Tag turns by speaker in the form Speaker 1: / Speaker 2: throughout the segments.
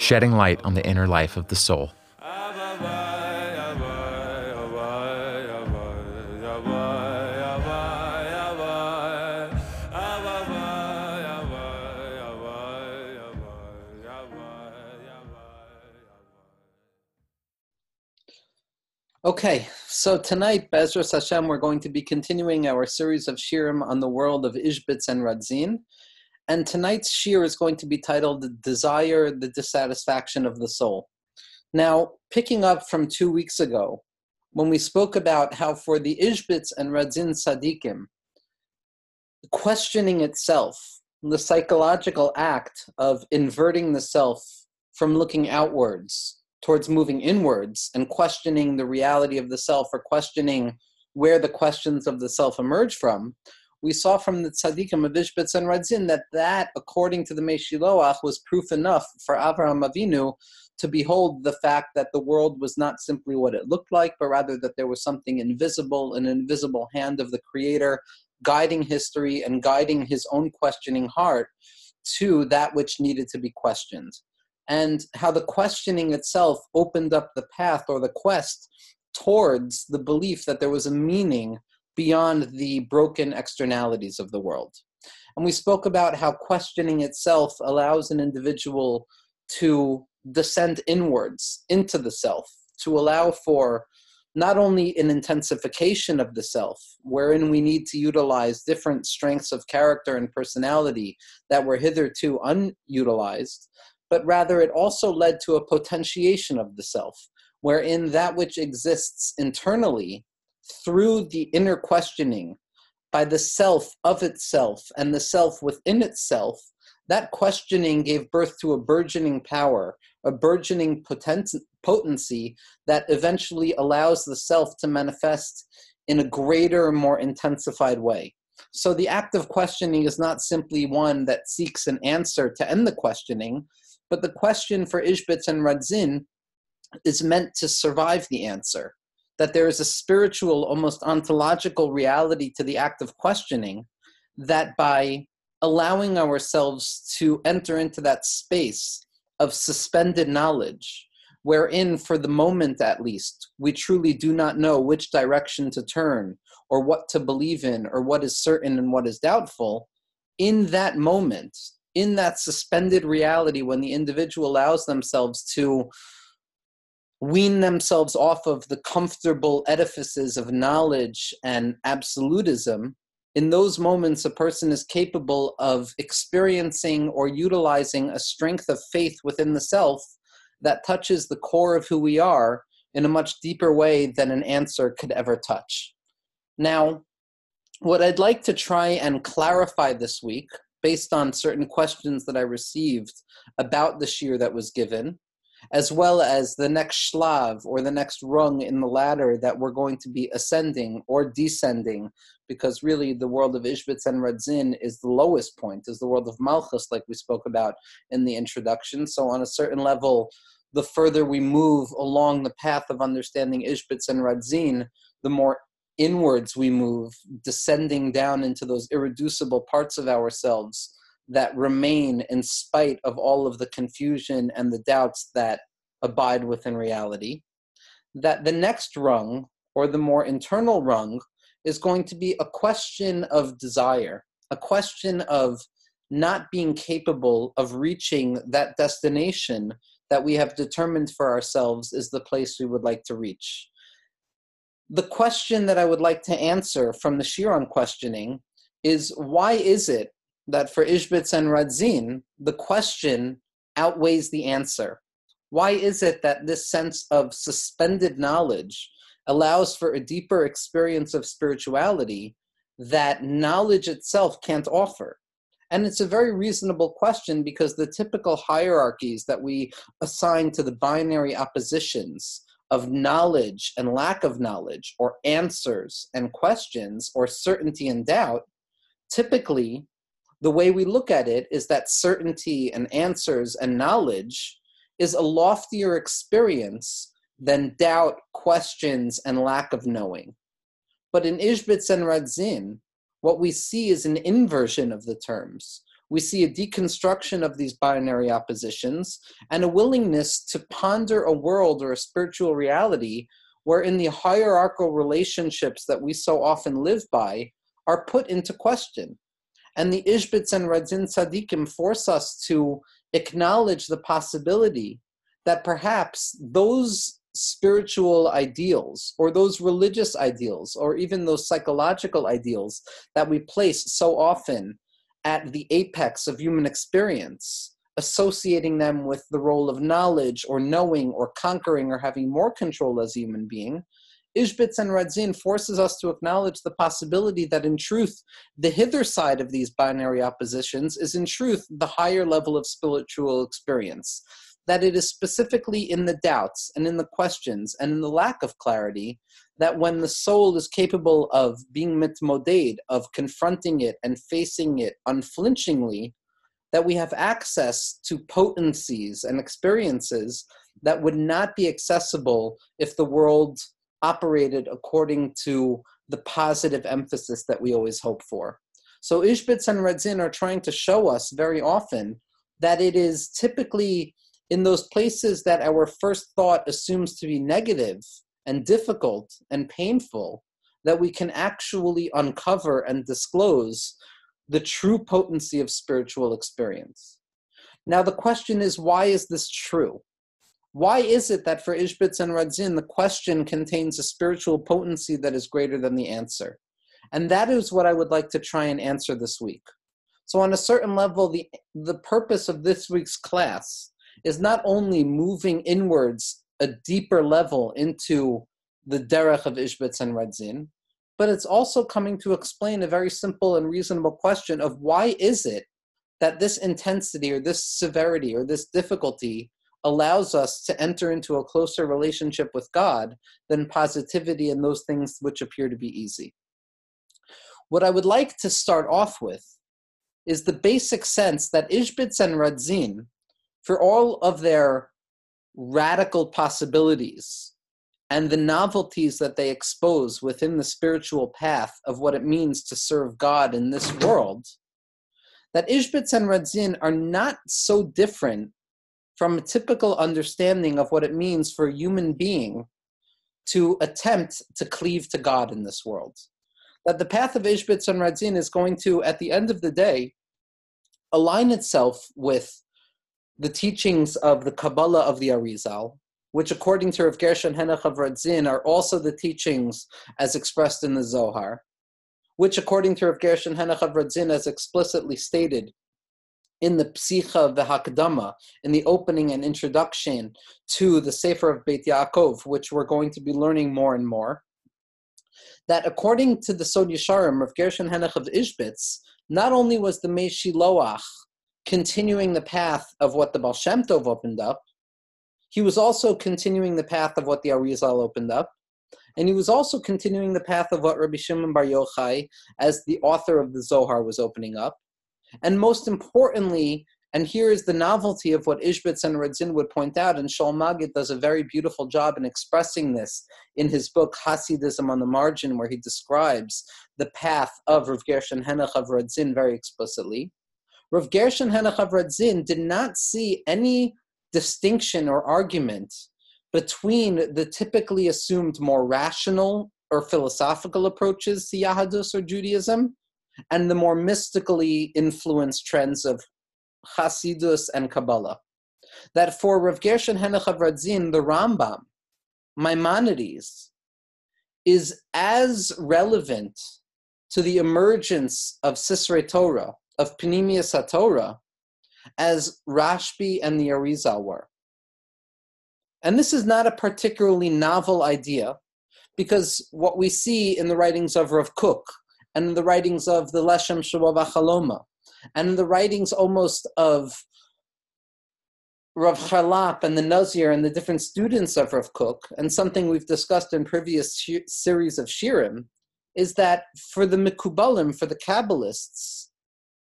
Speaker 1: shedding light on the inner life of the soul.
Speaker 2: Okay, so tonight, Bezras Hashem, we're going to be continuing our series of shirim on the world of Ishbitz and Radzin. And tonight's shir is going to be titled the Desire, the Dissatisfaction of the Soul. Now, picking up from two weeks ago, when we spoke about how for the Ishbitz and Radzin Tzadikim, questioning itself, the psychological act of inverting the self from looking outwards towards moving inwards and questioning the reality of the self or questioning where the questions of the self emerge from, we saw from the tzaddikim of Ishbitz and Radzin that that, according to the Meshiloach, was proof enough for Avraham Avinu to behold the fact that the world was not simply what it looked like, but rather that there was something invisible, an invisible hand of the Creator guiding history and guiding his own questioning heart to that which needed to be questioned. And how the questioning itself opened up the path or the quest towards the belief that there was a meaning beyond the broken externalities of the world. And we spoke about how questioning itself allows an individual to descend inwards into the self, to allow for not only an intensification of the self, wherein we need to utilize different strengths of character and personality that were hitherto unutilized, but rather it also led to a potentiation of the self, wherein that which exists internally through the inner questioning by the self of itself and the self within itself, that questioning gave birth to a burgeoning power, a burgeoning potency that eventually allows the self to manifest in a greater, more intensified way. So the act of questioning is not simply one that seeks an answer to end the questioning, but the question for Ishbitz and Radzin is meant to survive the answer. That there is a spiritual, almost ontological reality to the act of questioning, that by allowing ourselves to enter into that space of suspended knowledge, wherein, for the moment at least, we truly do not know which direction to turn, or what to believe in, or what is certain and what is doubtful, in that moment, in that suspended reality when the individual allows themselves to wean themselves off of the comfortable edifices of knowledge and absolutism, in those moments, a person is capable of experiencing or utilizing a strength of faith within the self that touches the core of who we are in a much deeper way than an answer could ever touch. Now, what I'd like to try and clarify this week based on certain questions that I received about the shir that was given, as well as the next shlav or the next rung in the ladder that we're going to be ascending or descending, because really the world of Ishbitz and Radzin is the lowest point, is the world of Malchus, like we spoke about in the introduction. So, on a certain level, the further we move along the path of understanding Ishbitz and Radzin, the more inwards we move, descending down into those irreducible parts of ourselves that remain in spite of all of the confusion and the doubts that abide within reality. That the next rung, or the more internal rung, is going to be a question of desire, a question of not being capable of reaching that destination that we have determined for ourselves is the place we would like to reach the question that I would like to answer from the Shiron questioning is why is it that for Ishbitz and Radzin, the question outweighs the answer? Why is it that this sense of suspended knowledge allows for a deeper experience of spirituality that knowledge itself can't offer? And it's a very reasonable question because the typical hierarchies that we assign to the binary oppositions of knowledge and lack of knowledge, or answers and questions, or certainty and doubt, typically the way we look at it is that certainty and answers and knowledge is a loftier experience than doubt, questions, and lack of knowing. But in Ishbitz and Radzin, what we see is an inversion of the terms. We see a deconstruction of these binary oppositions and a willingness to ponder a world or a spiritual reality where, in the hierarchical relationships that we so often live by, are put into question. And the Ishbitz and Radzin Tzadikim force us to acknowledge the possibility that perhaps those spiritual ideals or those religious ideals or even those psychological ideals that we place so often at the apex of human experience, associating them with the role of knowledge or knowing or conquering or having more control as a human being, Ishbitz and Radzin forces us to acknowledge the possibility that in truth, the hither side of these binary oppositions is in truth the higher level of spiritual experience. That it is specifically in the doubts and in the questions and in the lack of clarity that when the soul is capable of being mitmoded, of confronting it and facing it unflinchingly, that we have access to potencies and experiences that would not be accessible if the world operated according to the positive emphasis that we always hope for. So Ishbitz and Radzin are trying to show us very often that it is typically in those places that our first thought assumes to be negative and difficult and painful that we can actually uncover and disclose the true potency of spiritual experience. Now, the question is why is this true? Why is it that for Ishbitz and Radzin, the question contains a spiritual potency that is greater than the answer? And that is what I would like to try and answer this week. So, on a certain level, the, the purpose of this week's class is not only moving inwards a deeper level into the derech of Ishbitz and Radzin, but it's also coming to explain a very simple and reasonable question of why is it that this intensity or this severity or this difficulty allows us to enter into a closer relationship with God than positivity and those things which appear to be easy. What I would like to start off with is the basic sense that Ishbitz and Radzin, for all of their radical possibilities and the novelties that they expose within the spiritual path of what it means to serve God in this world, that Ishbitz and Radzin are not so different from a typical understanding of what it means for a human being to attempt to cleave to God in this world. That the path of Ishbitz and Radzin is going to, at the end of the day, align itself with the teachings of the Kabbalah of the Arizal, which, according to Rav Gershon Henoch of Radzin, are also the teachings as expressed in the Zohar, which, according to Rav Gershon Henoch of Radzin, as explicitly stated, in the Psicha of the Hakdama, in the opening and introduction to the Sefer of Beit Yaakov, which we're going to be learning more and more, that according to the Sod Yesharim of Gershon Henoch of Ishbitz, not only was the Meshiloach continuing the path of what the Baal Shem Tov opened up, he was also continuing the path of what the Arizal opened up, and he was also continuing the path of what Rabbi Shimon Bar Yochai, as the author of the Zohar, was opening up, and most importantly, and here is the novelty of what Ishbitz and Radzin would point out, and Shaul Magid does a very beautiful job in expressing this in his book Hasidism on the Margin, where he describes the path of Rav Gershon Henoch of Radzin very explicitly. Rav Gershon Henoch of Radzin did not see any distinction or argument between the typically assumed more rational or philosophical approaches to Yahadus or Judaism and the more mystically influenced trends of Hasidus and Kabbalah. That for Rav Gershon Henoch of Radzin, the Rambam, Maimonides, is as relevant to the emergence of Sisrei Torah, of Panemius HaTorah, as Rashbi and the Arizal were. And this is not a particularly novel idea, because what we see in the writings of Rav Kook, and in the writings of the Leshem Shabbat and in the writings almost of Rav Charlap and the Nazir and the different students of Rav Kook, and something we've discussed in previous sh- series of Shirim, is that for the Mikubalim, for the Kabbalists,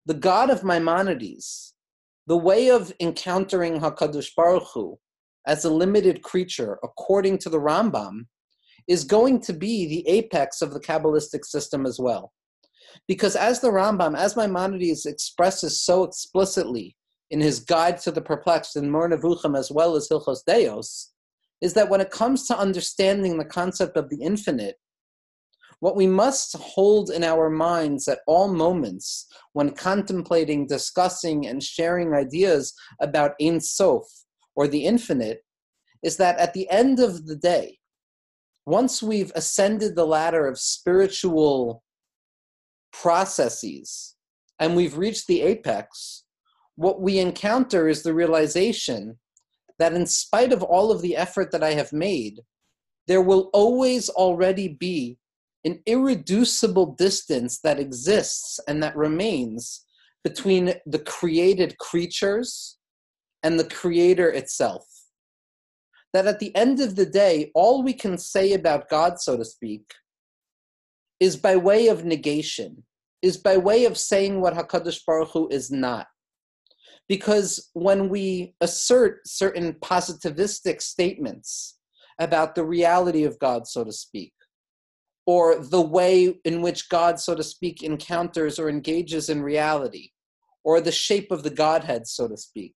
Speaker 2: the God of Maimonides, the way of encountering Hakadosh Baruch Hu as a limited creature, according to the Rambam, is going to be the apex of the Kabbalistic system as well. Because as the Rambam, as Maimonides expresses so explicitly in his Guide to the Perplexed and Moreh Nevuchim as well as Hilchos Deos, is that when it comes to understanding the concept of the infinite, what we must hold in our minds at all moments when contemplating, discussing, and sharing ideas about Ein Sof, or the infinite, is that at the end of the day, once we've ascended the ladder of spiritual processes and we've reached the apex, what we encounter is the realization that in spite of all of the effort that I have made, there will always already be an irreducible distance that exists and that remains between the created creatures and the creator itself. That at the end of the day, all we can say about God, so to speak, is by way of negation, is by way of saying what HaKadosh Baruch Hu is not. Because when we assert certain positivistic statements about the reality of God, so to speak, or the way in which God, so to speak, encounters or engages in reality, or the shape of the Godhead, so to speak.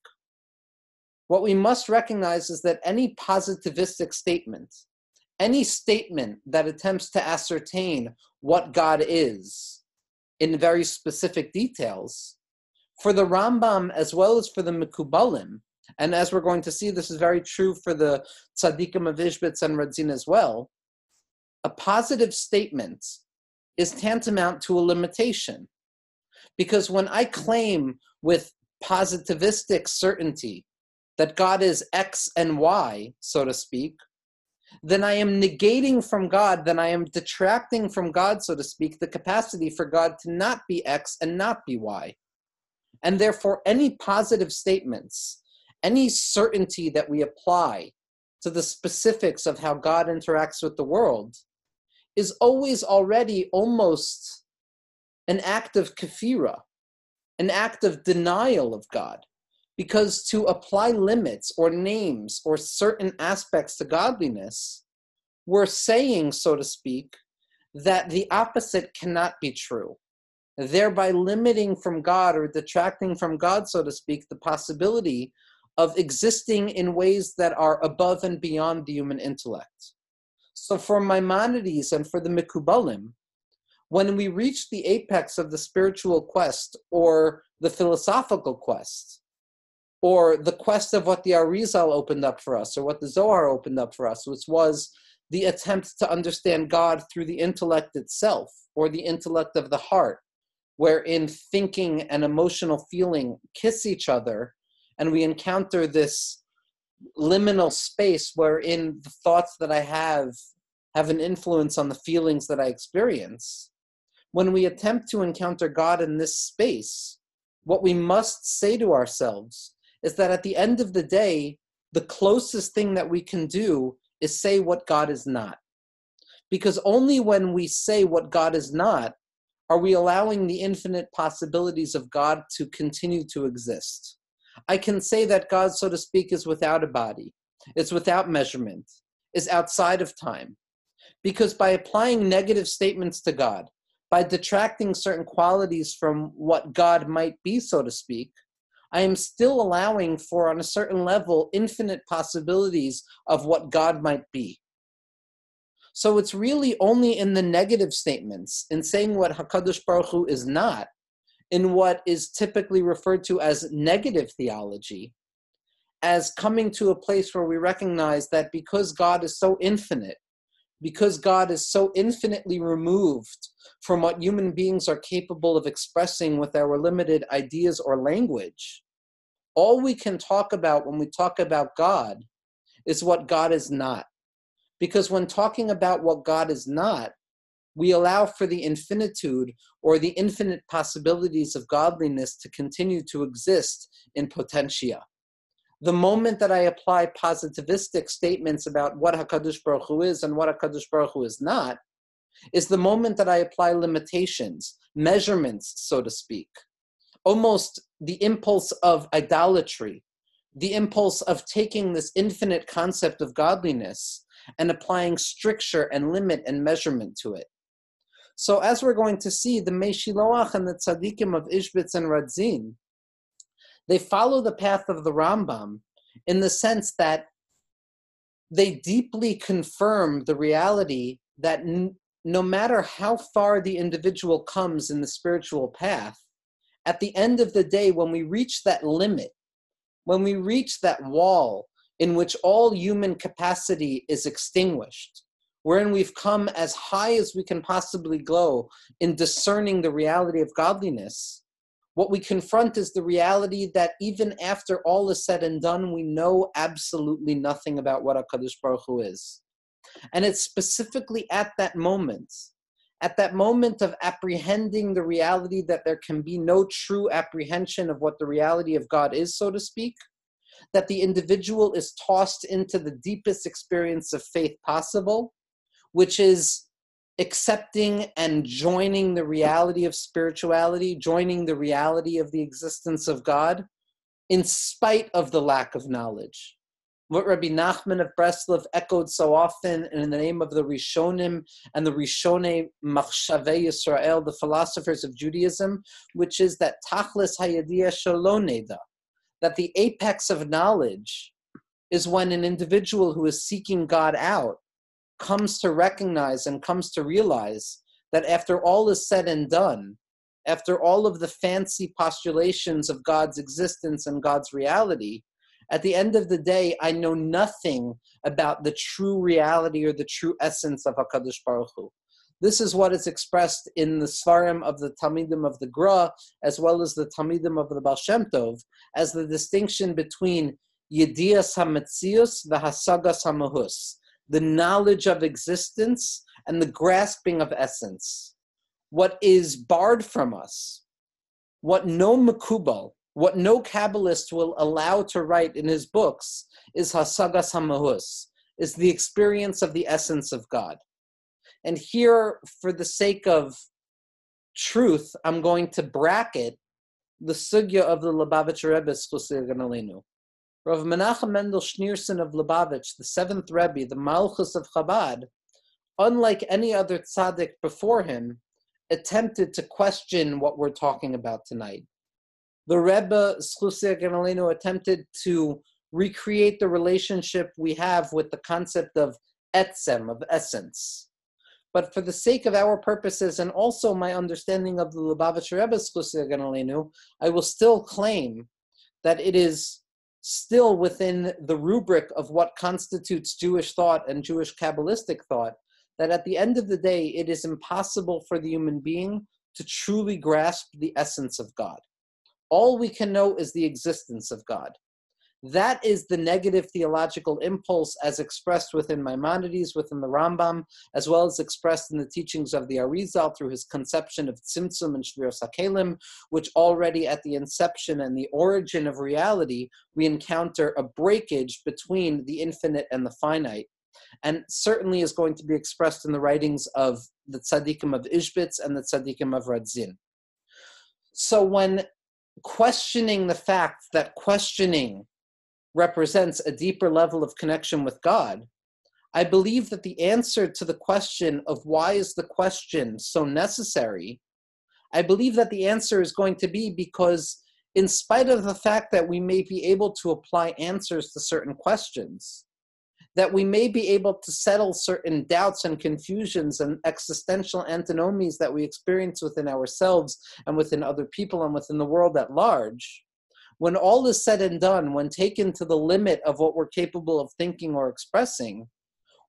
Speaker 2: What we must recognize is that any positivistic statement, any statement that attempts to ascertain what God is in very specific details, for the Rambam as well as for the Mikubalim, and as we're going to see, this is very true for the Tzaddikim of Ishbitz and Radzin as well, a positive statement is tantamount to a limitation. Because when I claim with positivistic certainty that God is X and Y, so to speak, then I am negating from God, then I am detracting from God, so to speak, the capacity for God to not be X and not be Y. And therefore, any positive statements, any certainty that we apply to the specifics of how God interacts with the world is always already almost an act of kafira, an act of denial of God. Because to apply limits or names or certain aspects to godliness, we're saying, so to speak, that the opposite cannot be true, thereby limiting from God or detracting from God, so to speak, the possibility of existing in ways that are above and beyond the human intellect. So for Maimonides and for the Mikubalim, when we reach the apex of the spiritual quest or the philosophical quest, or the quest of what the Arizal opened up for us, or what the Zohar opened up for us, which was the attempt to understand God through the intellect itself, or the intellect of the heart, wherein thinking and emotional feeling kiss each other, and we encounter this liminal space wherein the thoughts that I have have an influence on the feelings that I experience. When we attempt to encounter God in this space, what we must say to ourselves is that at the end of the day, the closest thing that we can do is say what God is not. Because only when we say what God is not are we allowing the infinite possibilities of God to continue to exist. I can say that God, so to speak, is without a body, it's without measurement, is outside of time. Because by applying negative statements to God, by detracting certain qualities from what God might be, so to speak, I am still allowing for, on a certain level, infinite possibilities of what God might be. So it's really only in the negative statements, in saying what Hakadosh Baruch Hu is not, in what is typically referred to as negative theology, as coming to a place where we recognize that because God is so infinite, because God is so infinitely removed from what human beings are capable of expressing with our limited ideas or language, all we can talk about when we talk about God is what God is not. Because when talking about what God is not, we allow for the infinitude or the infinite possibilities of godliness to continue to exist in potentia. The moment that I apply positivistic statements about what HaKadosh Baruch Hu is and what HaKadosh Baruch Hu is not, is the moment that I apply limitations, measurements, so to speak. Almost the impulse of idolatry, the impulse of taking this infinite concept of godliness and applying stricture and limit and measurement to it. So, as we're going to see, the Meshiloach and the Tzaddikim of Ishbitz and Radzin, they follow the path of the Rambam in the sense that they deeply confirm the reality that n- no matter how far the individual comes in the spiritual path, at the end of the day, when we reach that limit, when we reach that wall in which all human capacity is extinguished, wherein we've come as high as we can possibly go in discerning the reality of godliness, what we confront is the reality that even after all is said and done, we know absolutely nothing about what HaKadosh Baruch Hu is. And it's specifically at that moment, at that moment of apprehending the reality that there can be no true apprehension of what the reality of God is, so to speak, that the individual is tossed into the deepest experience of faith possible, which is accepting and joining the reality of spirituality, joining the reality of the existence of God, in spite of the lack of knowledge. What Rabbi Nachman of Breslov echoed so often in the name of the Rishonim and the Rishonei Machshavei Yisrael, the philosophers of Judaism, which is that Tachlis Hayadiyah Shaloneda, that the apex of knowledge is when an individual who is seeking God out comes to recognize and comes to realize that after all is said and done, after all of the fancy postulations of God's existence and God's reality, at the end of the day, I know nothing about the true reality or the true essence of HaKadosh Baruch Hu. This is what is expressed in the Svarim of the Talmidim of the Gra, as well as the Talmidim of the Baal Shem Tov, as the distinction between Yedias HaMetzius, the Hasagas HaMahus, the knowledge of existence and the grasping of essence. What is barred from us, what no Makubal, what no Kabbalist will allow to write in his books, is Hasagas Hamahus, is the experience of the essence of God. And here, for the sake of truth, I'm going to bracket the sugya of the Lubavitcher Rebbe, Rav Menachem Mendel Schneerson of Lubavitch, the seventh Rebbe, the Malchus of Chabad, unlike any other tzaddik before him, attempted to question what we're talking about tonight. The Rebbe Schlusia Ganaleno attempted to recreate the relationship we have with the concept of etzem, of essence. But for the sake of our purposes and also my understanding of the Lubavitcher Rebbe Schlusia Ganaleno, I will still claim that it is still within the rubric of what constitutes Jewish thought and Jewish Kabbalistic thought, that at the end of the day, it is impossible for the human being to truly grasp the essence of God. All we can know is the existence of God. That is the negative theological impulse as expressed within Maimonides, within the Rambam, as well as expressed in the teachings of the Arizal through his conception of Tzimtzum and Shviros HaKelim, which already at the inception and the origin of reality, we encounter a breakage between the infinite and the finite. And certainly is going to be expressed in the writings of the tzaddikim of Ishbitz and the tzaddikim of Radzin. So when questioning the fact that questioning represents a deeper level of connection with God, I believe that the answer to the question of why is the question so necessary, I believe that the answer is going to be because, in spite of the fact that we may be able to apply answers to certain questions, that we may be able to settle certain doubts and confusions and existential antinomies that we experience within ourselves and within other people and within the world at large, when all is said and done, when taken to the limit of what we're capable of thinking or expressing,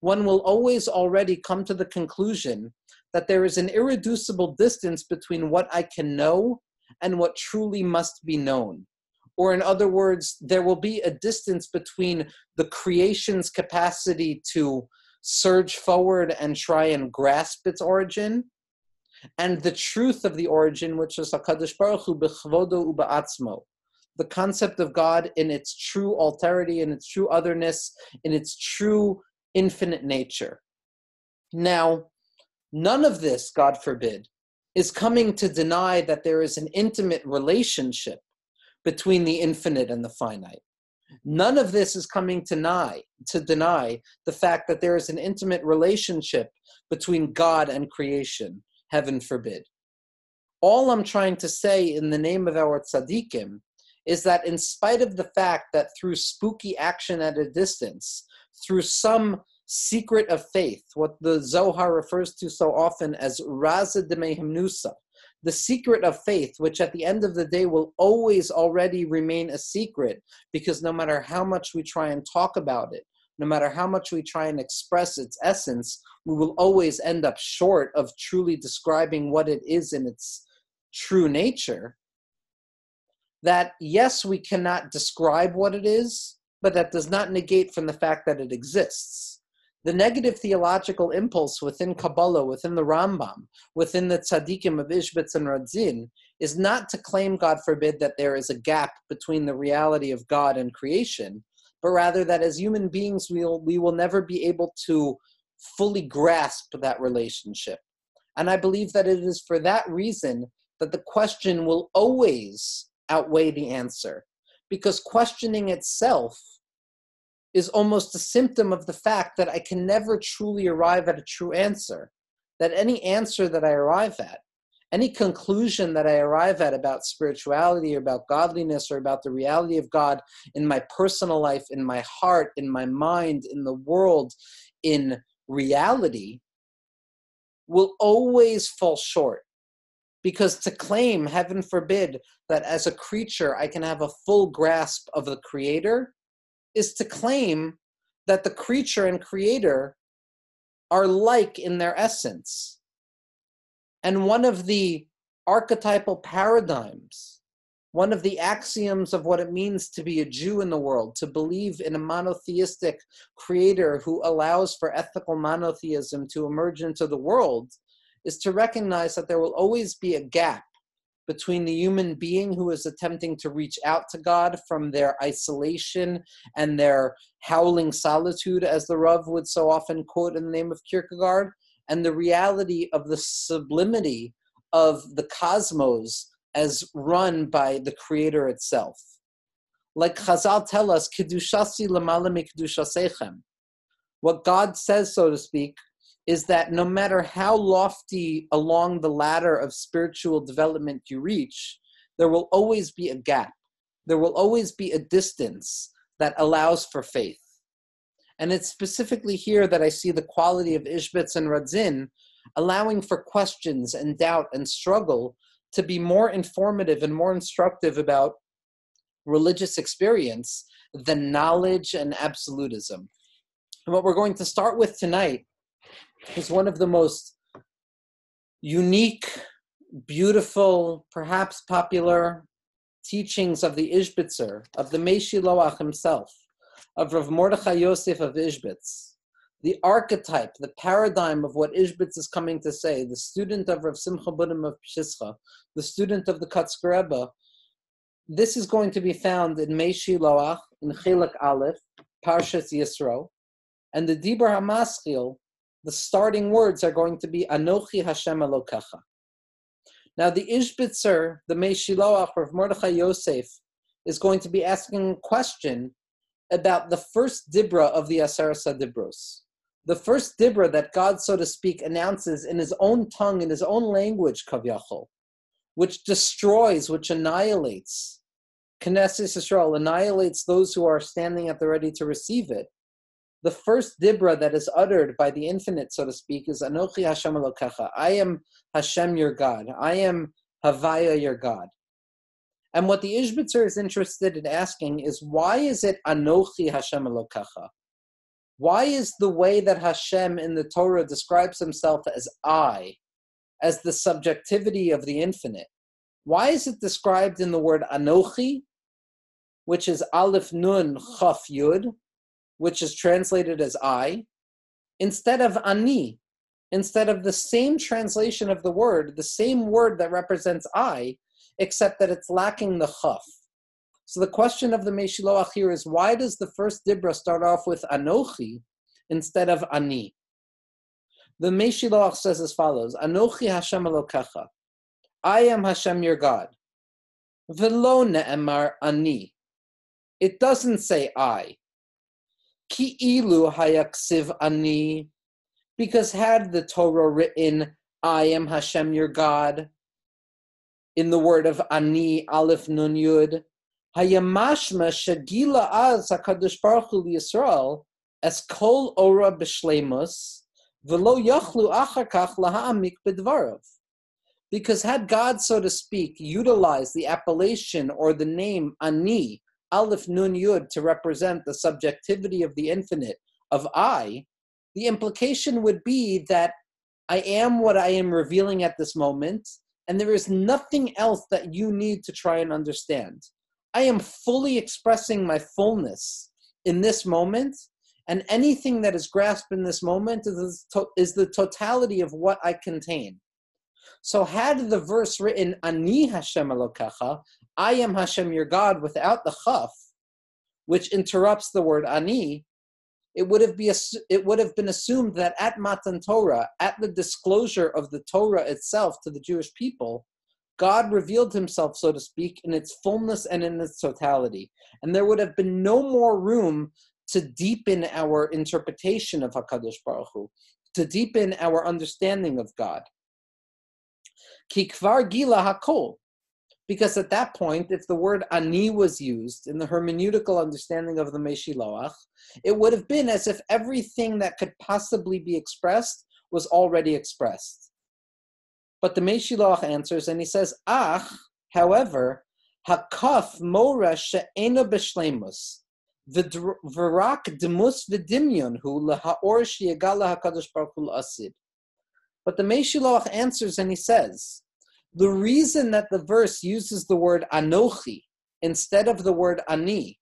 Speaker 2: one will always already come to the conclusion that there is an irreducible distance between what I can know and what truly must be known. Or, in other words, there will be a distance between the creation's capacity to surge forward and try and grasp its origin, and the truth of the origin, which is Hakadosh Baruch Hu b'chvodo uba'atzmo, the concept of God in its true alterity, in its true otherness, in its true infinite nature. Now, none of this, God forbid, is coming to deny that there is an intimate relationship between the infinite and the finite. None of this is coming to deny, to deny the fact that there is an intimate relationship between God and creation, heaven forbid. All I'm trying to say in the name of our tzaddikim is that in spite of the fact that through spooky action at a distance, through some secret of faith, what the Zohar refers to so often as Raza de Mehimnusa, the secret of faith, which at the end of the day will always already remain a secret, because no matter how much we try and talk about it, no matter how much we try and express its essence, we will always end up short of truly describing what it is in its true nature. That, yes, we cannot describe what it is, but that does not negate from the fact that it exists the negative theological impulse within Kabbalah, within the Rambam, within the tzaddikim of Ishbitz and Radzin, is not to claim, God forbid, that there is a gap between the reality of God and creation, but rather that as human beings we will, we will never be able to fully grasp that relationship. And I believe that it is for that reason that the question will always outweigh the answer, because questioning itself is almost a symptom of the fact that I can never truly arrive at a true answer. That any answer that I arrive at, any conclusion that I arrive at about spirituality or about godliness or about the reality of God in my personal life, in my heart, in my mind, in the world, in reality, will always fall short. Because to claim, heaven forbid, that as a creature I can have a full grasp of the Creator is to claim that the creature and creator are like in their essence. And one of the archetypal paradigms, one of the axioms of what it means to be a Jew in the world, to believe in a monotheistic creator who allows for ethical monotheism to emerge into the world, is to recognize that there will always be a gap between the human being who is attempting to reach out to God from their isolation and their howling solitude, as the Rav would so often quote in the name of Kierkegaard, and the reality of the sublimity of the cosmos as run by the Creator itself. Like Chazal tell us, Kedushasi lamala mikdushasechem. What God says, so to speak, is that no matter how lofty along the ladder of spiritual development you reach, there will always be a gap. There will always be a distance that allows for faith. And it's specifically here that I see the quality of Ishbitz and Radzin allowing for questions and doubt and struggle to be more informative and more instructive about religious experience than knowledge and absolutism. And what we're going to start with tonight is one of the most unique, beautiful, perhaps popular teachings of the Ishbitzer, of the Meshiloach himself, of Rav Mordechai Yosef of Ishbitz. The archetype, the paradigm of what Ishbitz is coming to say, the student of Rav Simcha Bunim of Pshischa, the student of the Kotzker Rebbe, this is going to be found in Meshiloach, in Chilak Aleph, Parshas Yisro, and the Dibur HaMaschil the starting words are going to be Anochi Hashem Elokecha. Now, the Ishbitzer, the Meshiloach of Mordechai Yosef, is going to be asking a question about the first Dibra of the Aseret Dibros. The first Dibra that God, so to speak, announces in his own tongue, in his own language, Kavyachol, which destroys, which annihilates, Knesset Israel, annihilates those who are standing at the ready to receive it the first dibra that is uttered by the infinite, so to speak, is Anochi Hashem Elokecha. I am Hashem your God. I am Havaya your God. And what the Ishbitzer is interested in asking is why is it Anochi Hashem Elokecha? Why is the way that Hashem in the Torah describes himself as I, as the subjectivity of the infinite? Why is it described in the word Anochi, which is Aleph Nun Chaf Yud, which is translated as I, instead of ani, instead of the same translation of the word, the same word that represents I, except that it's lacking the chaf. So the question of the Meshiloach here is why does the first Dibra start off with Anochi instead of Ani? The Meshiloach says as follows Anochi Hashem Elokecha. I am Hashem your God. Velo ne'emar Ani. It doesn't say I. Ki hayaksiv Ani because had the Torah written, I am Hashem your God, in the word of Ani, Aleph Nun Yud, Hayamashma Shagila Az HaKadosh Baruch Hu Yisrael, as Kol Ora B'Shlemus, V'lo Yachlu Achakach B'Dvarav. Because had God, so to speak, utilized the appellation or the name Ani, Aleph Nun Yud, to represent the subjectivity of the infinite, of I, the implication would be that I am what I am revealing at this moment, and there is nothing else that you need to try and understand. I am fully expressing my fullness in this moment, and anything that is grasped in this moment is, is the totality of what I contain. So, had the verse written "Ani Hashem Elokecha," I am Hashem your God, without the chaf, which interrupts the word "ani," it would have be it would have been assumed that at Matan Torah, at the disclosure of the Torah itself to the Jewish people, God revealed Himself, so to speak, in its fullness and in its totality, and there would have been no more room to deepen our interpretation of Hakadosh Baruch Hu, to deepen our understanding of God. Kikvar gila hakol, because at that point, if the word ani was used in the hermeneutical understanding of the Meshiloach, it would have been as if everything that could possibly be expressed was already expressed. But the Meshiloach answers and he says, Ach, however, hakaf mora she'ena b'shlemus, v'rak demus v'dimyon hu lehaor she'yagala hakadosh baruch hu asid. But the Meshiloach answers and he says, the reason that the verse uses the word anochi instead of the word ani,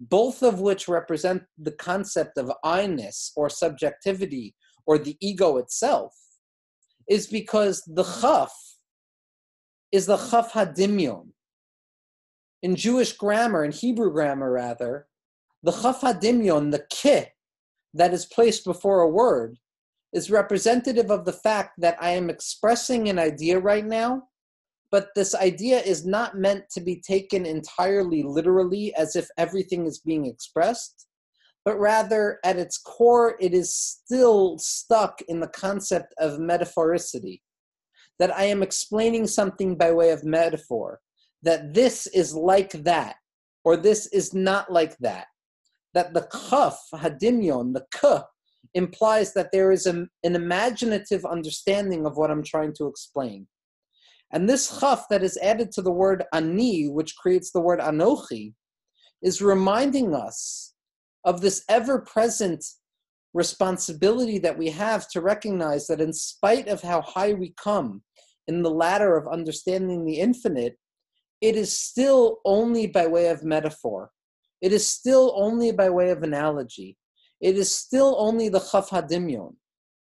Speaker 2: both of which represent the concept of I-ness or subjectivity or the ego itself, is because the chaf is the chaf hadimyon. In Jewish grammar, in Hebrew grammar rather, the chaf hadimyon, the ki that is placed before a word, is representative of the fact that I am expressing an idea right now, but this idea is not meant to be taken entirely literally as if everything is being expressed, but rather at its core, it is still stuck in the concept of metaphoricity. That I am explaining something by way of metaphor, that this is like that, or this is not like that. That the kaf, hadimyon, the k, implies that there is an imaginative understanding of what I'm trying to explain. And this chaf that is added to the word ani, which creates the word anochi, is reminding us of this ever present responsibility that we have to recognize that in spite of how high we come in the ladder of understanding the infinite, it is still only by way of metaphor. It is still only by way of analogy it is still only the Chaf Hadimyon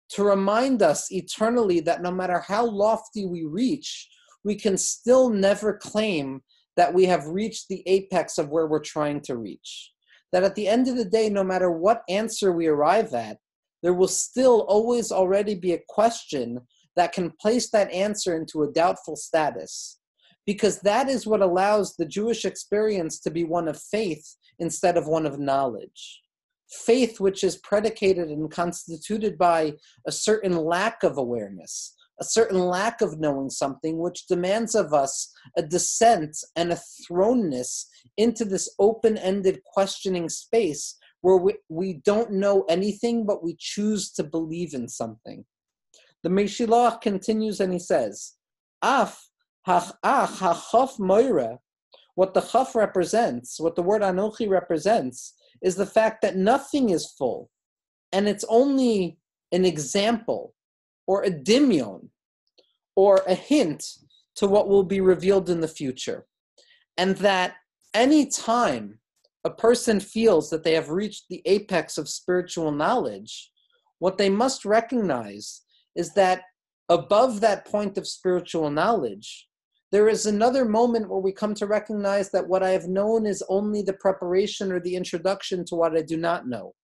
Speaker 2: to remind us eternally that no matter how lofty we reach, we can still never claim that we have reached the apex of where we're trying to reach. That at the end of the day, no matter what answer we arrive at, there will still always already be a question that can place that answer into a doubtful status. Because that is what allows the Jewish experience to be one of faith instead of one of knowledge faith which is predicated and constituted by a certain lack of awareness, a certain lack of knowing something, which demands of us a descent and a thrownness into this open ended questioning space where we, we don't know anything, but we choose to believe in something. The Meshiloach continues and he says, Af hach ach moira, what the chaf represents, what the word anochi represents, is the fact that nothing is full, and it's only an example or a dimion or a hint to what will be revealed in the future. And that any time a person feels that they have reached the apex of spiritual knowledge, what they must recognize is that above that point of spiritual knowledge, there is another moment where we come to recognize that what I have known is only the preparation or the introduction to what I do not know.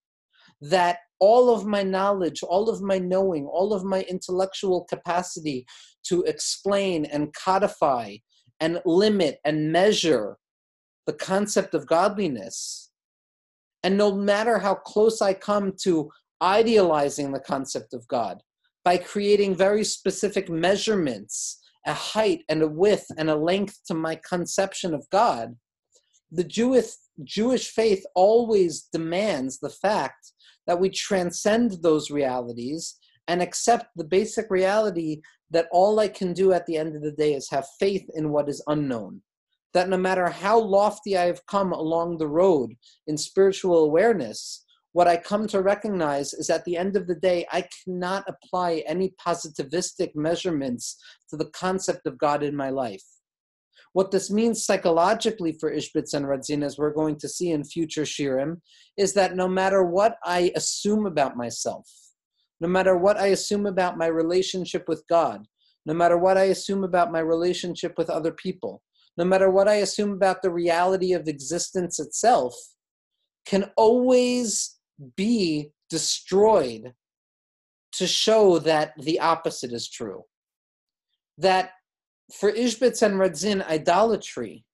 Speaker 2: That all of my knowledge, all of my knowing, all of my intellectual capacity to explain and codify and limit and measure the concept of godliness. And no matter how close I come to idealizing the concept of God by creating very specific measurements a height and a width and a length to my conception of God, the Jewish, Jewish faith always demands the fact that we transcend those realities and accept the basic reality that all I can do at the end of the day is have faith in what is unknown. That no matter how lofty I have come along the road in spiritual awareness, what I come to recognize is at the end of the day, I cannot apply any positivistic measurements to the concept of God in my life. What this means psychologically for Ishbitz and Radzin, as we're going to see in future Shirim, is that no matter what I assume about myself, no matter what I assume about my relationship with God, no matter what I assume about my relationship with other people, no matter what I assume about the reality of existence itself, can always be destroyed to show that the opposite is true. That for Ishbitz and Radzin, idolatry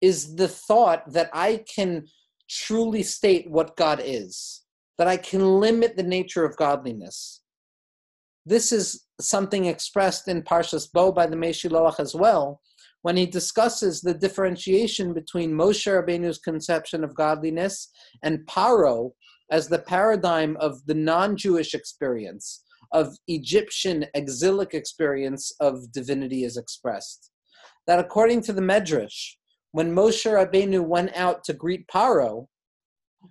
Speaker 2: is the thought that I can truly state what God is, that I can limit the nature of godliness. This is something expressed in Parshas Bo by the Meshiloach as well, when he discusses the differentiation between Moshe Rabbeinu's conception of godliness and Paro as the paradigm of the non-Jewish experience, of Egyptian exilic experience of divinity is expressed. That according to the Medrash, when Moshe Rabbeinu went out to greet Paro,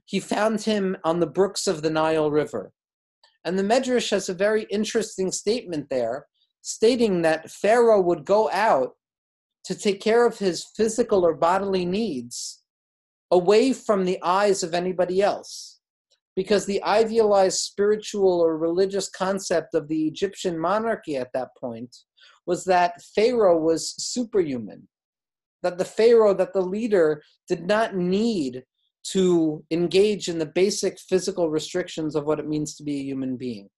Speaker 2: he found him on the brooks of the Nile River. And the Medrash has a very interesting statement there, stating that Pharaoh would go out to take care of his physical or bodily needs away from the eyes of anybody else. Because the idealized spiritual or religious concept of the Egyptian monarchy at that point was that Pharaoh was superhuman, that the Pharaoh, that the leader did not need to engage in the basic physical restrictions of what it means to be a human being.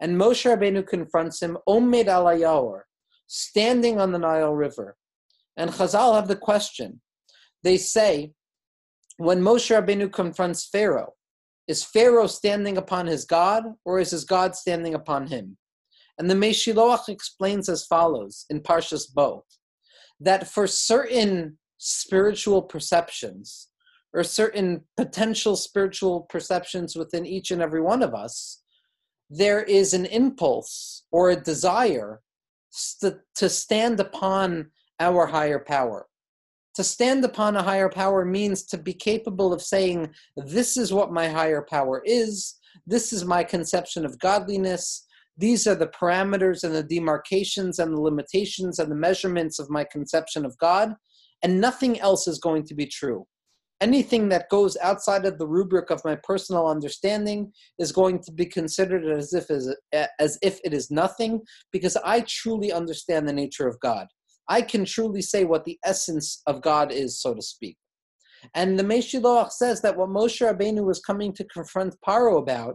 Speaker 2: And Moshe Rabbeinu confronts him, Omed alayaor, standing on the Nile River. And Chazal have the question. They say, when Moshe Rabbeinu confronts Pharaoh, is Pharaoh standing upon his God, or is his God standing upon him? And the Meshiloach explains as follows in Parshas Bo, that for certain spiritual perceptions, or certain potential spiritual perceptions within each and every one of us, there is an impulse or a desire st- to stand upon our higher power. To stand upon a higher power means to be capable of saying, This is what my higher power is, this is my conception of godliness, these are the parameters and the demarcations and the limitations and the measurements of my conception of God, and nothing else is going to be true anything that goes outside of the rubric of my personal understanding is going to be considered as if as, as if it is nothing because I truly understand the nature of God. I can truly say what the essence of God is, so to speak. And the Meshiloach says that what Moshe Rabbeinu was coming to confront Paro about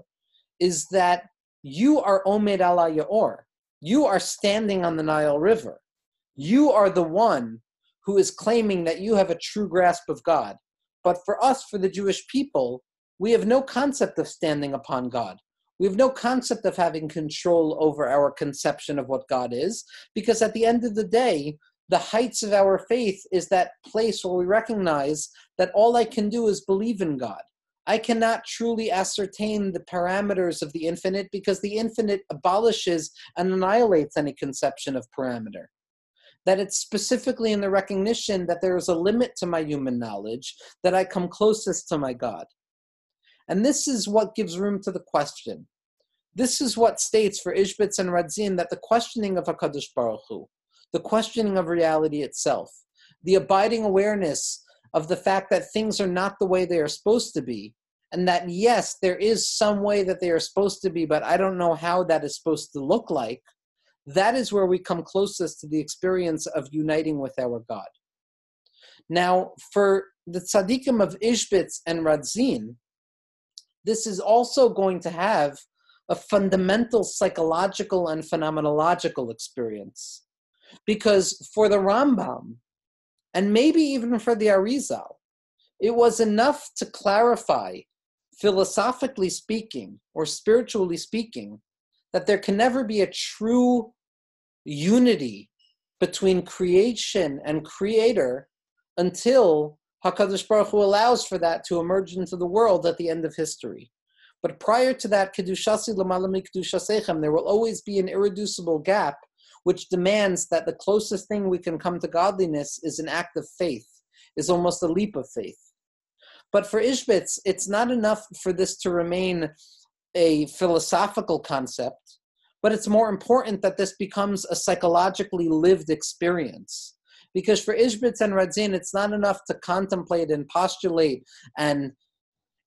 Speaker 2: is that you are Omed ala Yaor. You are standing on the Nile River. You are the one who is claiming that you have a true grasp of God. But for us, for the Jewish people, we have no concept of standing upon God. We have no concept of having control over our conception of what God is, because at the end of the day, the heights of our faith is that place where we recognize that all I can do is believe in God. I cannot truly ascertain the parameters of the infinite because the infinite abolishes and annihilates any conception of parameter that it's specifically in the recognition that there is a limit to my human knowledge, that I come closest to my God. And this is what gives room to the question. This is what states for Ishbitz and Radzin that the questioning of HaKadosh Baruch Hu, the questioning of reality itself, the abiding awareness of the fact that things are not the way they are supposed to be, and that yes, there is some way that they are supposed to be, but I don't know how that is supposed to look like, that is where we come closest to the experience of uniting with our God. Now, for the tzaddikim of Ishbitz and Radzin, this is also going to have a fundamental psychological and phenomenological experience. Because for the Rambam, and maybe even for the Arizal, it was enough to clarify, philosophically speaking or spiritually speaking, that there can never be a true unity between creation and creator until Hakadosh Baruch Hu allows for that to emerge into the world at the end of history. But prior to that, kedushasi kedushasechem, there will always be an irreducible gap, which demands that the closest thing we can come to godliness is an act of faith, is almost a leap of faith. But for Ishbitz, it's not enough for this to remain a philosophical concept, but it's more important that this becomes a psychologically lived experience. Because for Ishbitz and Radzin, it's not enough to contemplate and postulate and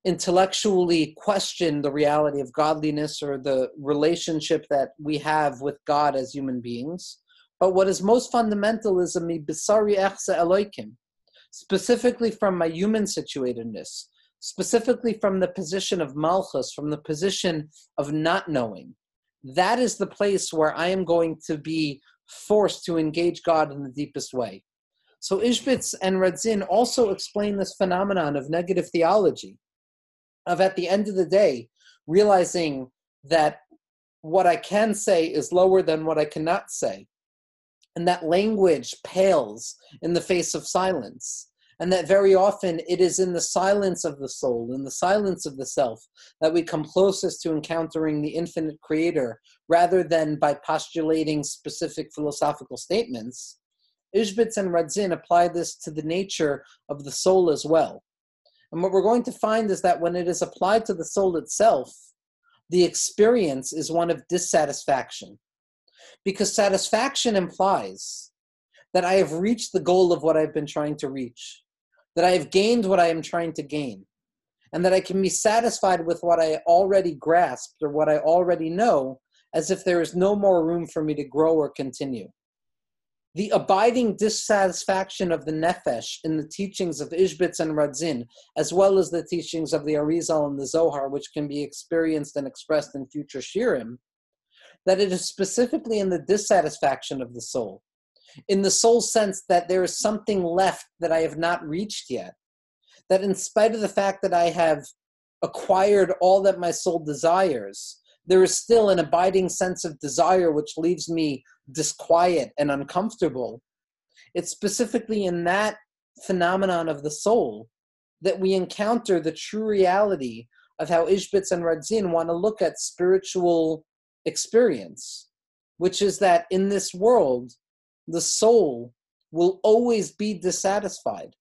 Speaker 2: intellectually question the reality of godliness or the relationship that we have with God as human beings. But what is most fundamental is a mibisari echse eloikim, specifically from my human situatedness, specifically from the position of malchus, from the position of not knowing. That is the place where I am going to be forced to engage God in the deepest way. So Ishbitz and Radzin also explain this phenomenon of negative theology, of at the end of the day, realizing that what I can say is lower than what I cannot say, and that language pales in the face of silence, and that very often it is in the silence of the soul, in the silence of the self, that we come closest to encountering the infinite creator rather than by postulating specific philosophical statements. Ishbitz and Radzin apply this to the nature of the soul as well. And what we're going to find is that when it is applied to the soul itself, the experience is one of dissatisfaction. Because satisfaction implies that I have reached the goal of what I've been trying to reach, that I have gained what I am trying to gain, and that I can be satisfied with what I already grasped or what I already know, as if there is no more room for me to grow or continue. The abiding dissatisfaction of the nefesh in the teachings of Ishbitz and Radzin, as well as the teachings of the Arizal and the Zohar, which can be experienced and expressed in future shirim, that it is specifically in the dissatisfaction of the soul, in the soul sense that there is something left that I have not reached yet, that in spite of the fact that I have acquired all that my soul desires, there is still an abiding sense of desire which leaves me disquiet and uncomfortable. It's specifically in that phenomenon of the soul that we encounter the true reality of how Ishbitz and Radzin want to look at spiritual experience, which is that in this world, the soul will always be dissatisfied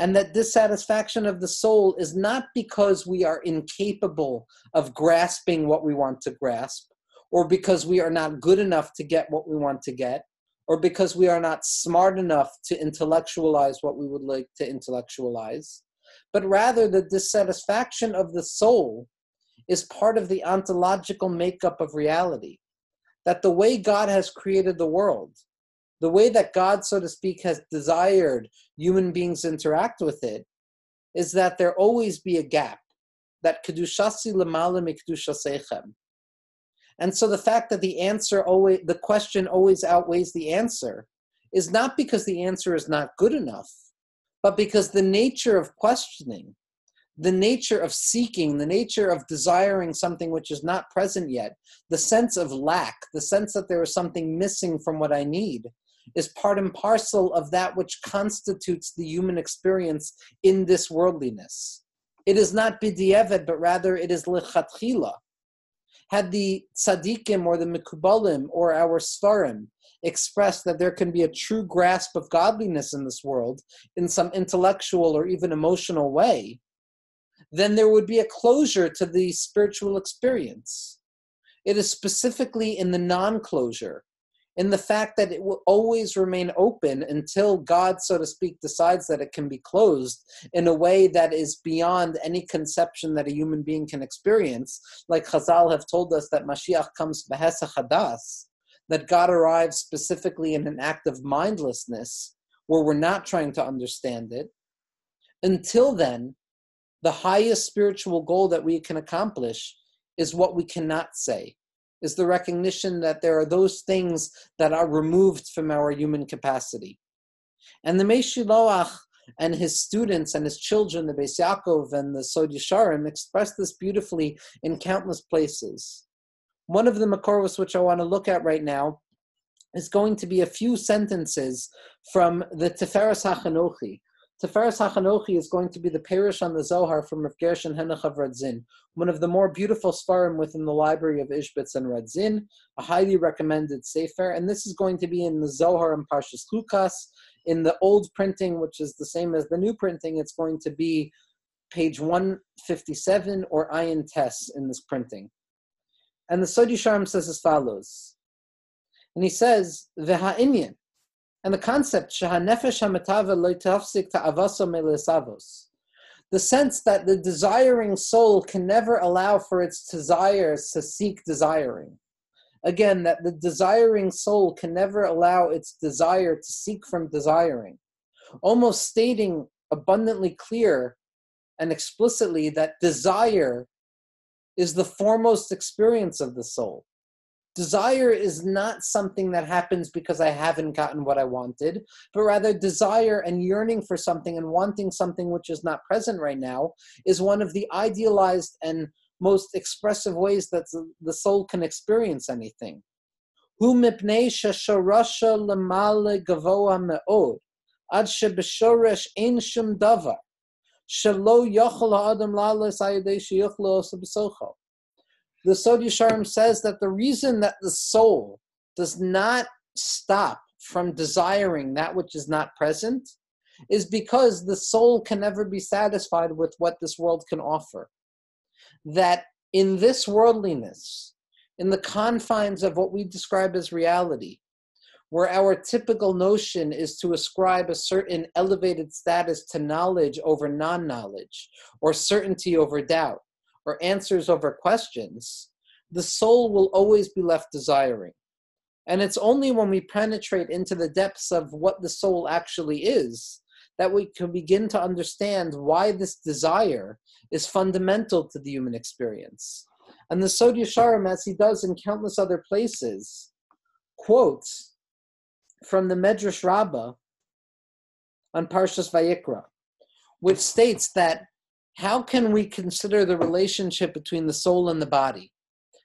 Speaker 2: and that dissatisfaction of the soul is not because we are incapable of grasping what we want to grasp, or because we are not good enough to get what we want to get, or because we are not smart enough to intellectualize what we would like to intellectualize, but rather the dissatisfaction of the soul is part of the ontological makeup of reality. That the way God has created the world, the way that God, so to speak, has desired human beings interact with it is that there always be a gap. That kedushasi lemala mikdushasechem. And so the fact that the answer always, the question always outweighs the answer, is not because the answer is not good enough, but because the nature of questioning, the nature of seeking, the nature of desiring something which is not present yet, the sense of lack, the sense that there is something missing from what I need, is part and parcel of that which constitutes the human experience in this worldliness. It is not bidievet, but rather it is lechatchila. Had the tzaddikim or the mikubalim or our seforim expressed that there can be a true grasp of godliness in this world in some intellectual or even emotional way, then there would be a closure to the spiritual experience. It is specifically in the non closure, in the fact that it will always remain open until God, so to speak, decides that it can be closed in a way that is beyond any conception that a human being can experience. Like Chazal have told us that Mashiach comes hadas, that God arrives specifically in an act of mindlessness where we're not trying to understand it. Until then, the highest spiritual goal that we can accomplish is what we cannot say is the recognition that there are those things that are removed from our human capacity. And the Meshiloach and his students and his children, the Beis Yaakov and the Sod Yesharim, express this beautifully in countless places. One of the Makoros which I want to look at right now is going to be a few sentences from the Tiferes HaChanochi, Tiferes HaChanochi is going to be the perush on the Zohar from Rav Gershon Henoch of Radzin, one of the more beautiful seforim within the library of Ishbitz and Radzin, a highly recommended sefer, and this is going to be in the Zohar and Parshas Lukas. In the old printing, which is the same as the new printing, it's going to be page 157 or Ayin Tess in this printing. And the Sod Yesharim says as follows. And he says, V'ha'inyan, and the concept. The sense that the desiring soul can never allow for its desires to seek desiring. Again, that the desiring soul can never allow its desire to seek from desiring. Almost stating abundantly clear and explicitly that desire is the foremost experience of the soul Desire is not something that happens because I haven't gotten what I wanted, but rather desire and yearning for something and wanting something which is not present right now is one of the idealized and most expressive ways that the soul can experience anything. Hu the Sod Yesharim says that the reason that the soul does not stop from desiring that which is not present is because the soul can never be satisfied with what this world can offer. That in this worldliness, in the confines of what we describe as reality, where our typical notion is to ascribe a certain elevated status to knowledge over non knowledge, or certainty over doubt, or answers over questions, the soul will always be left desiring. And it's only when we penetrate into the depths of what the soul actually is that we can begin to understand why this desire is fundamental to the human experience. And the Sod Yesharim, as he does in countless other places, quotes from the Medrash Rabbah on Parshas Vayikra, which states that how can we consider the relationship between the soul and the body?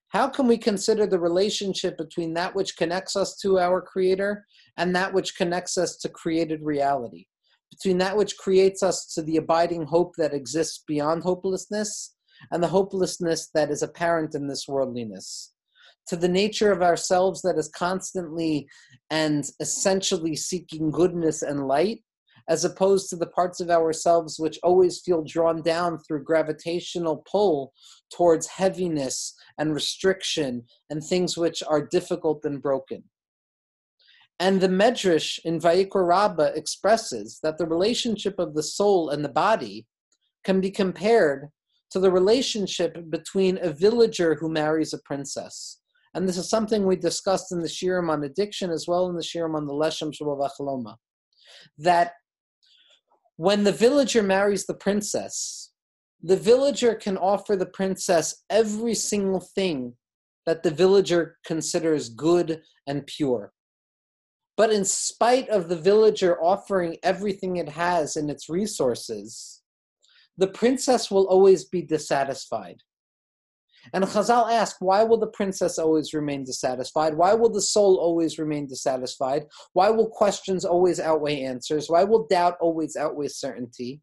Speaker 2: How can we consider the relationship between that which connects us to our Creator and that which connects us to created reality? Between that which creates us to the abiding hope that exists beyond hopelessness and the hopelessness that is apparent in this worldliness? To the nature of ourselves that is constantly and essentially seeking goodness and light, as opposed to the parts of ourselves which always feel drawn down through gravitational pull towards heaviness and restriction and things which are difficult and broken. And the Medrash in Vayikra expresses that the relationship of the soul and the body can be compared to the relationship between a villager who marries a princess. And this is something we discussed in the Shirim on addiction as well in the Shirim on the Leshem Shabbat That when the villager marries the princess, the villager can offer the princess every single thing that the villager considers good and pure. But in spite of the villager offering everything it has in its resources, the princess will always be dissatisfied. And Chazal ask, why will the princess always remain dissatisfied? Why will the soul always remain dissatisfied? Why will questions always outweigh answers? Why will doubt always outweigh certainty?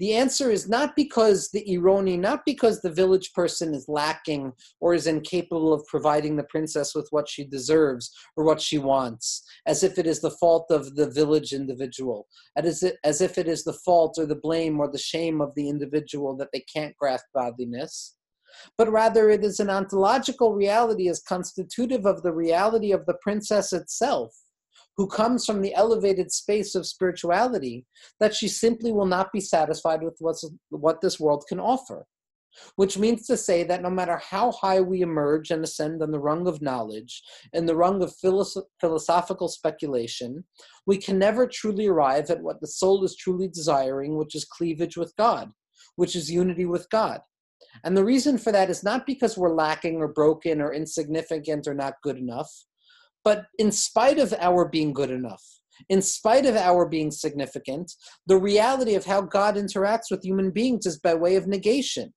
Speaker 2: The answer is not because the ironi, not because the village person is lacking or is incapable of providing the princess with what she deserves or what she wants, as if it is the fault of the village individual, as if it is the fault or the blame or the shame of the individual that they can't grasp godliness but rather it is an ontological reality as constitutive of the reality of the princess itself, who comes from the elevated space of spirituality, that she simply will not be satisfied with what's, what this world can offer. Which means to say that no matter how high we emerge and ascend on the rung of knowledge and the rung of philosophical speculation, we can never truly arrive at what the soul is truly desiring, which is cleavage with God, which is unity with God. And the reason for that is not because we're lacking or broken or insignificant or not good enough, but in spite of our being good enough, in spite of our being significant, the reality of how God interacts with human beings is by way of negation,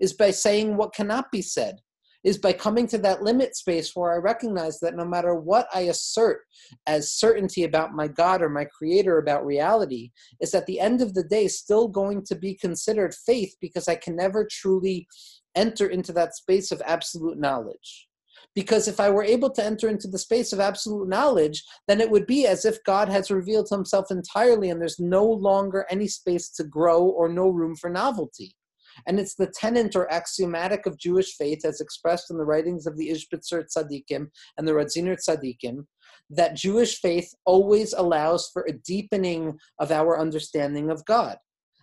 Speaker 2: is by saying what cannot be said, is by coming to that limit space where I recognize that no matter what I assert as certainty about my God or my Creator about reality, is at the end of the day still going to be considered faith because I can never truly enter into that space of absolute knowledge. Because if I were able to enter into the space of absolute knowledge, then it would be as if God has revealed himself entirely and there's no longer any space to grow or no room for novelty. And it's the tenant or axiomatic of Jewish faith as expressed in the writings of the Ishbitzer Tzaddikim and the Radziner Tzaddikim that Jewish faith always allows for a deepening of our understanding of God.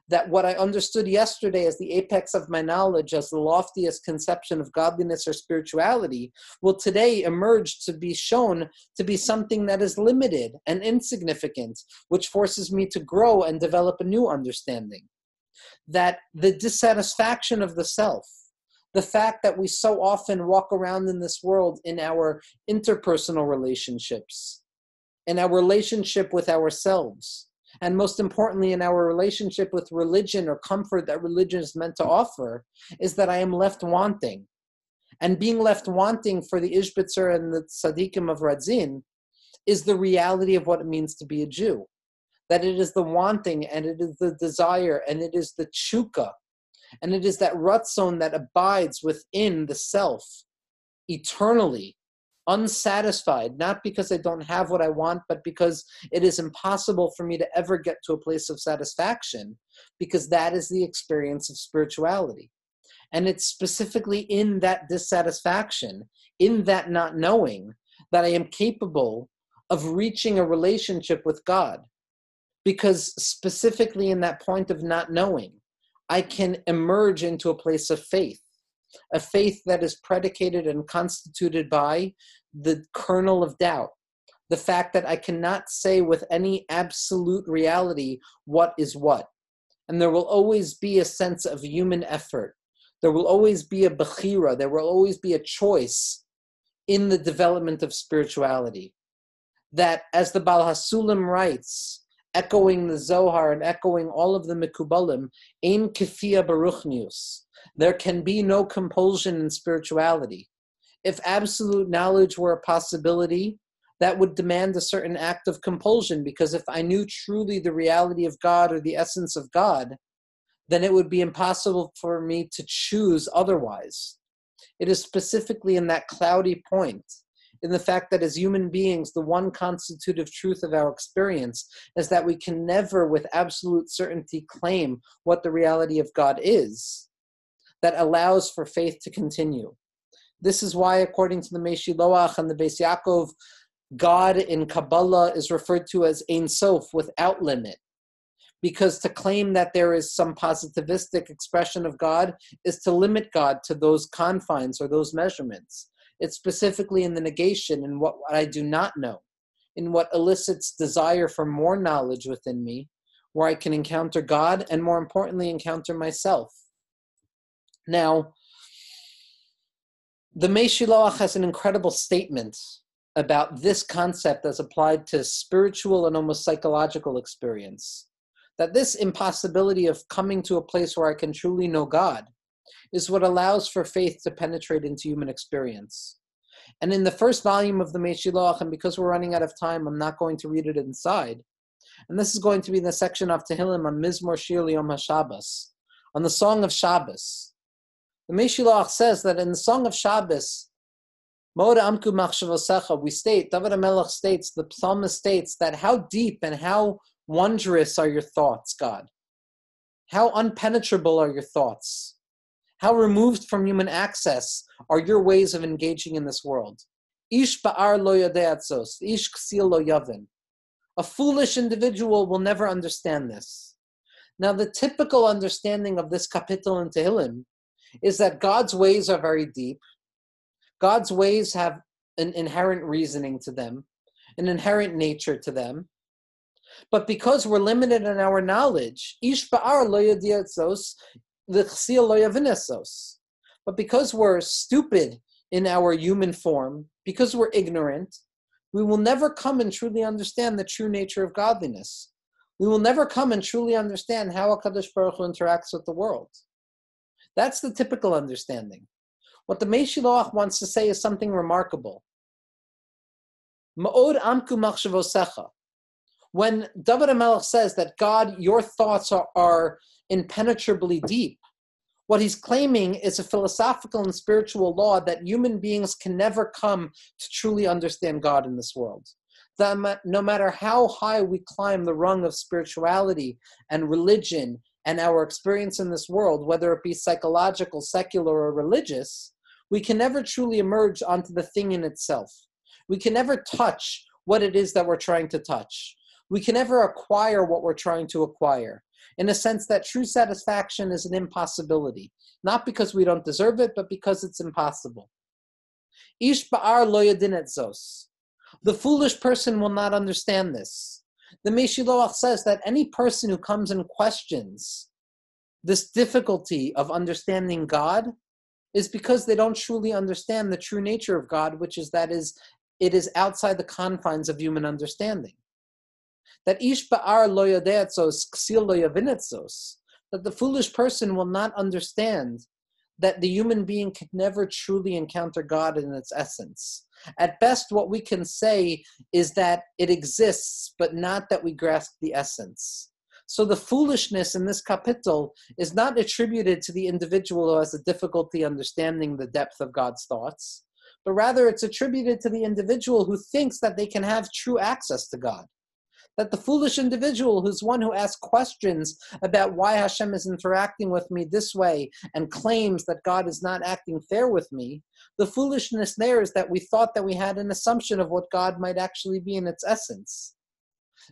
Speaker 2: That what I understood yesterday as the apex of my knowledge, as the loftiest conception of godliness or spirituality, will today emerge to be shown to be something that is limited and insignificant, which forces me to grow and develop a new understanding that the dissatisfaction of the self, the fact that we so often walk around in this world in our interpersonal relationships, in our relationship with ourselves, and most importantly, in our relationship with religion or comfort that religion is meant to offer, is that I am left wanting. And being left wanting for the Ishbitzer and the Tzaddikim of Radzin is the reality of what it means to be a Jew that it is the wanting and it is the desire and it is the chuka and it is that rutzon that abides within the self eternally unsatisfied not because i don't have what i want but because it is impossible for me to ever get to a place of satisfaction because that is the experience of spirituality. And it's specifically in that dissatisfaction in that not knowing that i am capable of reaching a relationship with god because specifically in that point of not knowing, I can emerge into a place of faith, a faith that is predicated and constituted by the kernel of doubt, the fact that I cannot say with any absolute reality what is what. And there will always be a sense of human effort. There will always be a bechira, there will always be a choice in the development of spirituality. That, as the Baal HaSulam writes, echoing the Zohar and echoing all of the Mikubalim, Ein Kifia Baruchnius. There can be no compulsion in spirituality. If absolute knowledge were a possibility, that would demand a certain act of compulsion because if I knew truly the reality of God or the essence of God, then it would be impossible for me to choose otherwise. It is specifically in that cloudy point in the fact that as human beings, the one constitutive truth of our experience is that we can never, with absolute certainty, claim what the reality of God is that allows for faith to continue. This is why, according to the Meshiloach and the Beis Yaakov, God in Kabbalah is referred to as Ein Sof, without limit. Because to claim that there is some positivistic expression of God is to limit God to those confines or those measurements. It's specifically in the negation in what I do not know, in what elicits desire for more knowledge within me, where I can encounter God and more importantly, encounter myself. Now, the Meshiloach has an incredible statement about this concept as applied to spiritual and almost psychological experience. That this impossibility of coming to a place where I can truly know God is what allows for faith to penetrate into human experience. And in the first volume of the Meshiloach, and because we're running out of time, I'm not going to read it inside. And this is going to be the section of Tehillim on Mizmor Shir Yom HaShabbos, on the Song of Shabbos. The Meshiloach says that in the Song of Shabbos, Moda Amku Machshavosecha, we state, David HaMelech states, the psalmist states that how deep and how wondrous are your thoughts, God. How unpenetrable are your thoughts. How removed from human access are your ways of engaging in this world? Ish ba'ar lo yadeatzos, ish ksil lo yavin. A foolish individual will never understand this. Now, the typical understanding of this kapitel in Tehillim is that God's ways are very deep. God's ways have an inherent reasoning to them, an inherent nature to them. But because we're limited in our knowledge, ish ba'ar lo yadeatzos, but because we're stupid in our human form, because we're ignorant, we will never come and truly understand the true nature of godliness. We will never come and truly understand how HaKadosh Baruch Hu interacts with the world. That's the typical understanding. What the Meshiloach wants to say is something remarkable. Ma'od amku machshavosecha. When David HaMelech says that God, your thoughts are, are impenetrably deep. What he's claiming is a philosophical and spiritual law that human beings can never come to truly understand God in this world. That no matter how high we climb the rung of spirituality and religion and our experience in this world, whether it be psychological, secular, or religious, we can never truly emerge onto the thing in itself. We can never touch what it is that we're trying to touch. We can never acquire what we're trying to acquire in a sense that true satisfaction is an impossibility, not because we don't deserve it, but because it's impossible. Ish ba'ar lo zos. The foolish person will not understand this. The Meshiloach says that any person who comes and questions this difficulty of understanding God is because they don't truly understand the true nature of God, which is that is it is outside the confines of human understanding that ish ba'ar lo ksil that the foolish person will not understand that the human being can never truly encounter God in its essence. At best, what we can say is that it exists, but not that we grasp the essence. So the foolishness in this kapitel is not attributed to the individual who has a difficulty understanding the depth of God's thoughts, but rather it's attributed to the individual who thinks that they can have true access to God that the foolish individual who's one who asks questions about why Hashem is interacting with me this way and claims that God is not acting fair with me, the foolishness there is that we thought that we had an assumption of what God might actually be in its essence.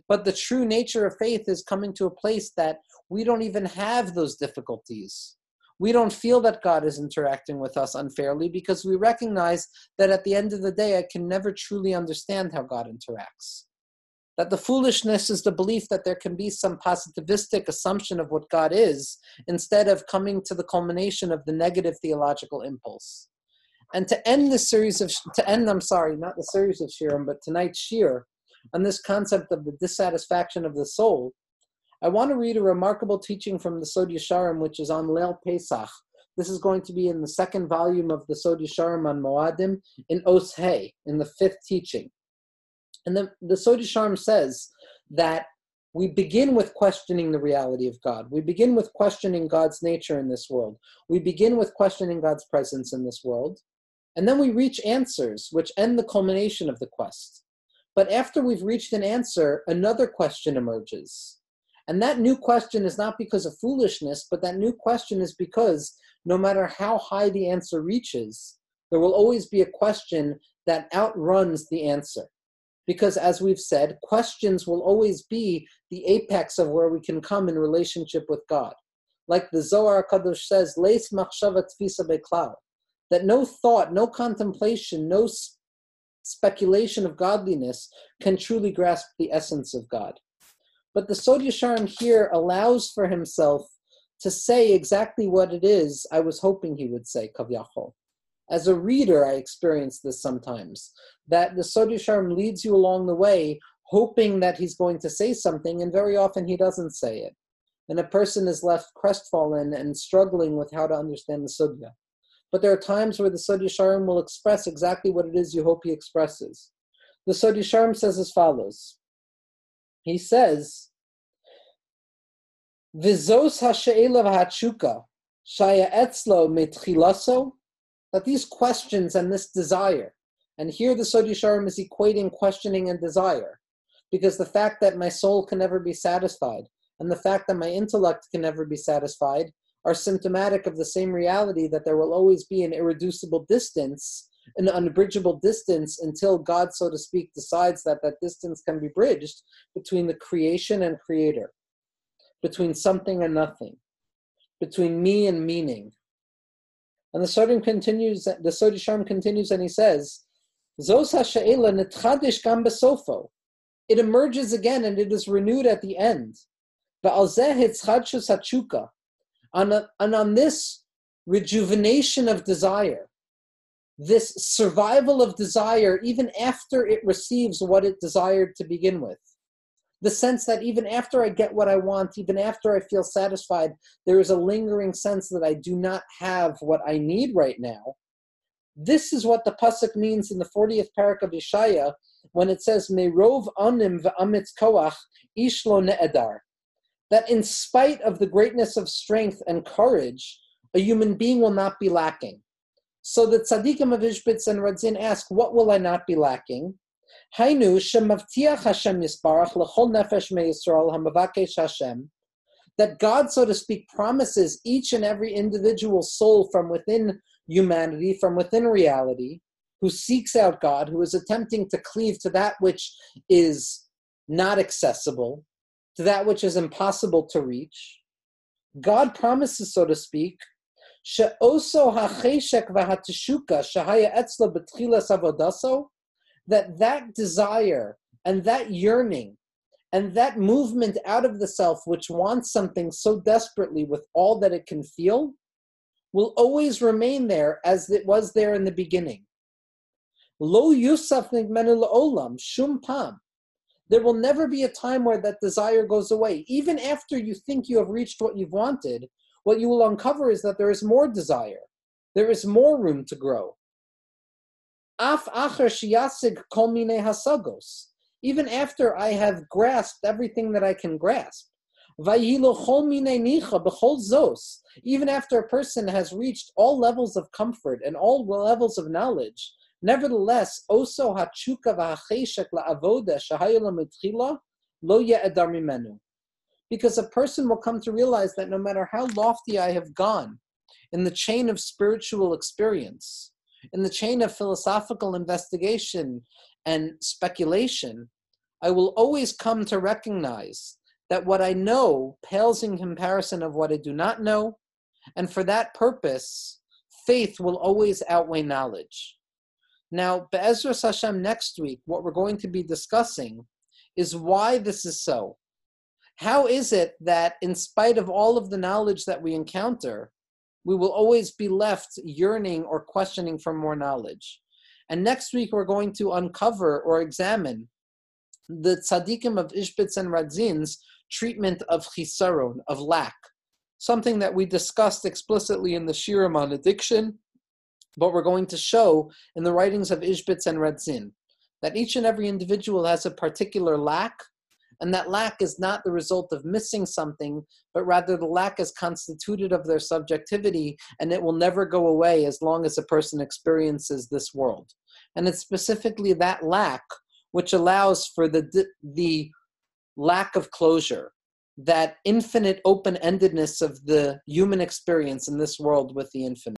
Speaker 2: But the true nature of faith is coming to a place that we don't even have those difficulties. We don't feel that God is interacting with us unfairly because we recognize that at the end of the day, I can never truly understand how God interacts that the foolishness is the belief that there can be some positivistic assumption of what God is, instead of coming to the culmination of the negative theological impulse. And to end this series of, to end, I'm sorry, not the series of Shirim, but tonight's Shir, on this concept of the dissatisfaction of the soul, I want to read a remarkable teaching from the Sod Yesharim, which is on Leil Pesach. This is going to be in the second volume of the Sod Yesharim on Moadim in Os in the fifth teaching. And the, the Sod Yesharim says that we begin with questioning the reality of God. We begin with questioning God's nature in this world. We begin with questioning God's presence in this world. And then we reach answers, which end the culmination of the quest. But after we've reached an answer, another question emerges. And that new question is not because of foolishness, but that new question is because no matter how high the answer reaches, there will always be a question that outruns the answer because as we've said questions will always be the apex of where we can come in relationship with god like the zohar kadosh says leis machshava tfisa beklal that no thought no contemplation no speculation of godliness can truly grasp the essence of god but the Sod Yesharim here allows for himself to say exactly what it is I was hoping he would say, Kavyachol. As a reader, I experience this sometimes, that the Sod Yesharim leads you along the way, hoping that he's going to say something, and very often he doesn't say it. And a person is left crestfallen and struggling with how to understand the Sugya. But there are times where the Sod Yesharim will express exactly what it is you hope he expresses. The Sod Yesharim says as follows. He says, Vizos ha'she'ela v'hatshuka, shaya etzlo mitchilaso, that these questions and this desire, and here the Sod Yesharim is equating questioning and desire, because the fact that my soul can never be satisfied, and the fact that my intellect can never be satisfied, are symptomatic of the same reality that there will always be an irreducible distance, an unbridgeable distance until God, so to speak, decides that that distance can be bridged between the creation and creator, between something and nothing, between me and meaning. And the Sodim continues, the Sod Yesharim continues and he says, Zos ha'she'ela netchadish gam besofo. It emerges again and it is renewed at the end. On a, and on this rejuvenation of desire, this survival of desire, even after it receives what it desired to begin with. The sense that even after I get what I want, even after I feel satisfied, there is a lingering sense that I do not have what I need right now. This is what the pasuk means in the 40th parak of Yeshaya when it says, "Merov anim v'amitz koach ishlo ne'edar." that in spite of the greatness of strength and courage, a human being will not be lacking. So the tzaddikim of Ishbitz and Radzin ask, what will I not be lacking? Hainu shemavtiach Hashem yisbarach lechol nefesh meYisrael Hashem, that God, so to speak, promises each and every individual soul from within humanity, from within reality, who seeks out God, who is attempting to cleave to that which is not accessible, to that which is impossible to reach. God promises, so to speak, she'oso ha'cheshek shahaya that that desire and that yearning and that movement out of the self which wants something so desperately with all that it can feel will always remain there as it was there in the beginning. Lo yusaf nigmenu olam shum pam. There will never be a time where that desire goes away. Even after you think you have reached what you've wanted, what you will uncover is that there is more desire. There is more room to grow. Af acher shiyasig kol mine hasagos. Even after I have grasped everything that I can grasp. Even after a person has reached all levels of comfort and all levels of knowledge, Nevertheless, oso hachuka. Because a person will come to realize that no matter how lofty I have gone in the chain of spiritual experience, in the chain of philosophical investigation and speculation, I will always come to recognize that what I know pales in comparison of what I do not know, and for that purpose, faith will always outweigh knowledge. Now, Be'ezra Hashem next week, what we're going to be discussing is why this is so. How is it that, in spite of all of the knowledge that we encounter, we will always be left yearning or questioning for more knowledge? And next week, we're going to uncover or examine the tzaddikim of Ishbitz and Radzin's treatment of chisaron, of lack, something that we discussed explicitly in the Shirim on addiction but we're going to show in the writings of Ishbitz and Radzin that each and every individual has a particular lack, and that lack is not the result of missing something, but rather the lack is constituted of their subjectivity, and it will never go away as long as a person experiences this world. And it's specifically that lack which allows for the, the lack of closure, that infinite open endedness of the human experience in this world with the infinite.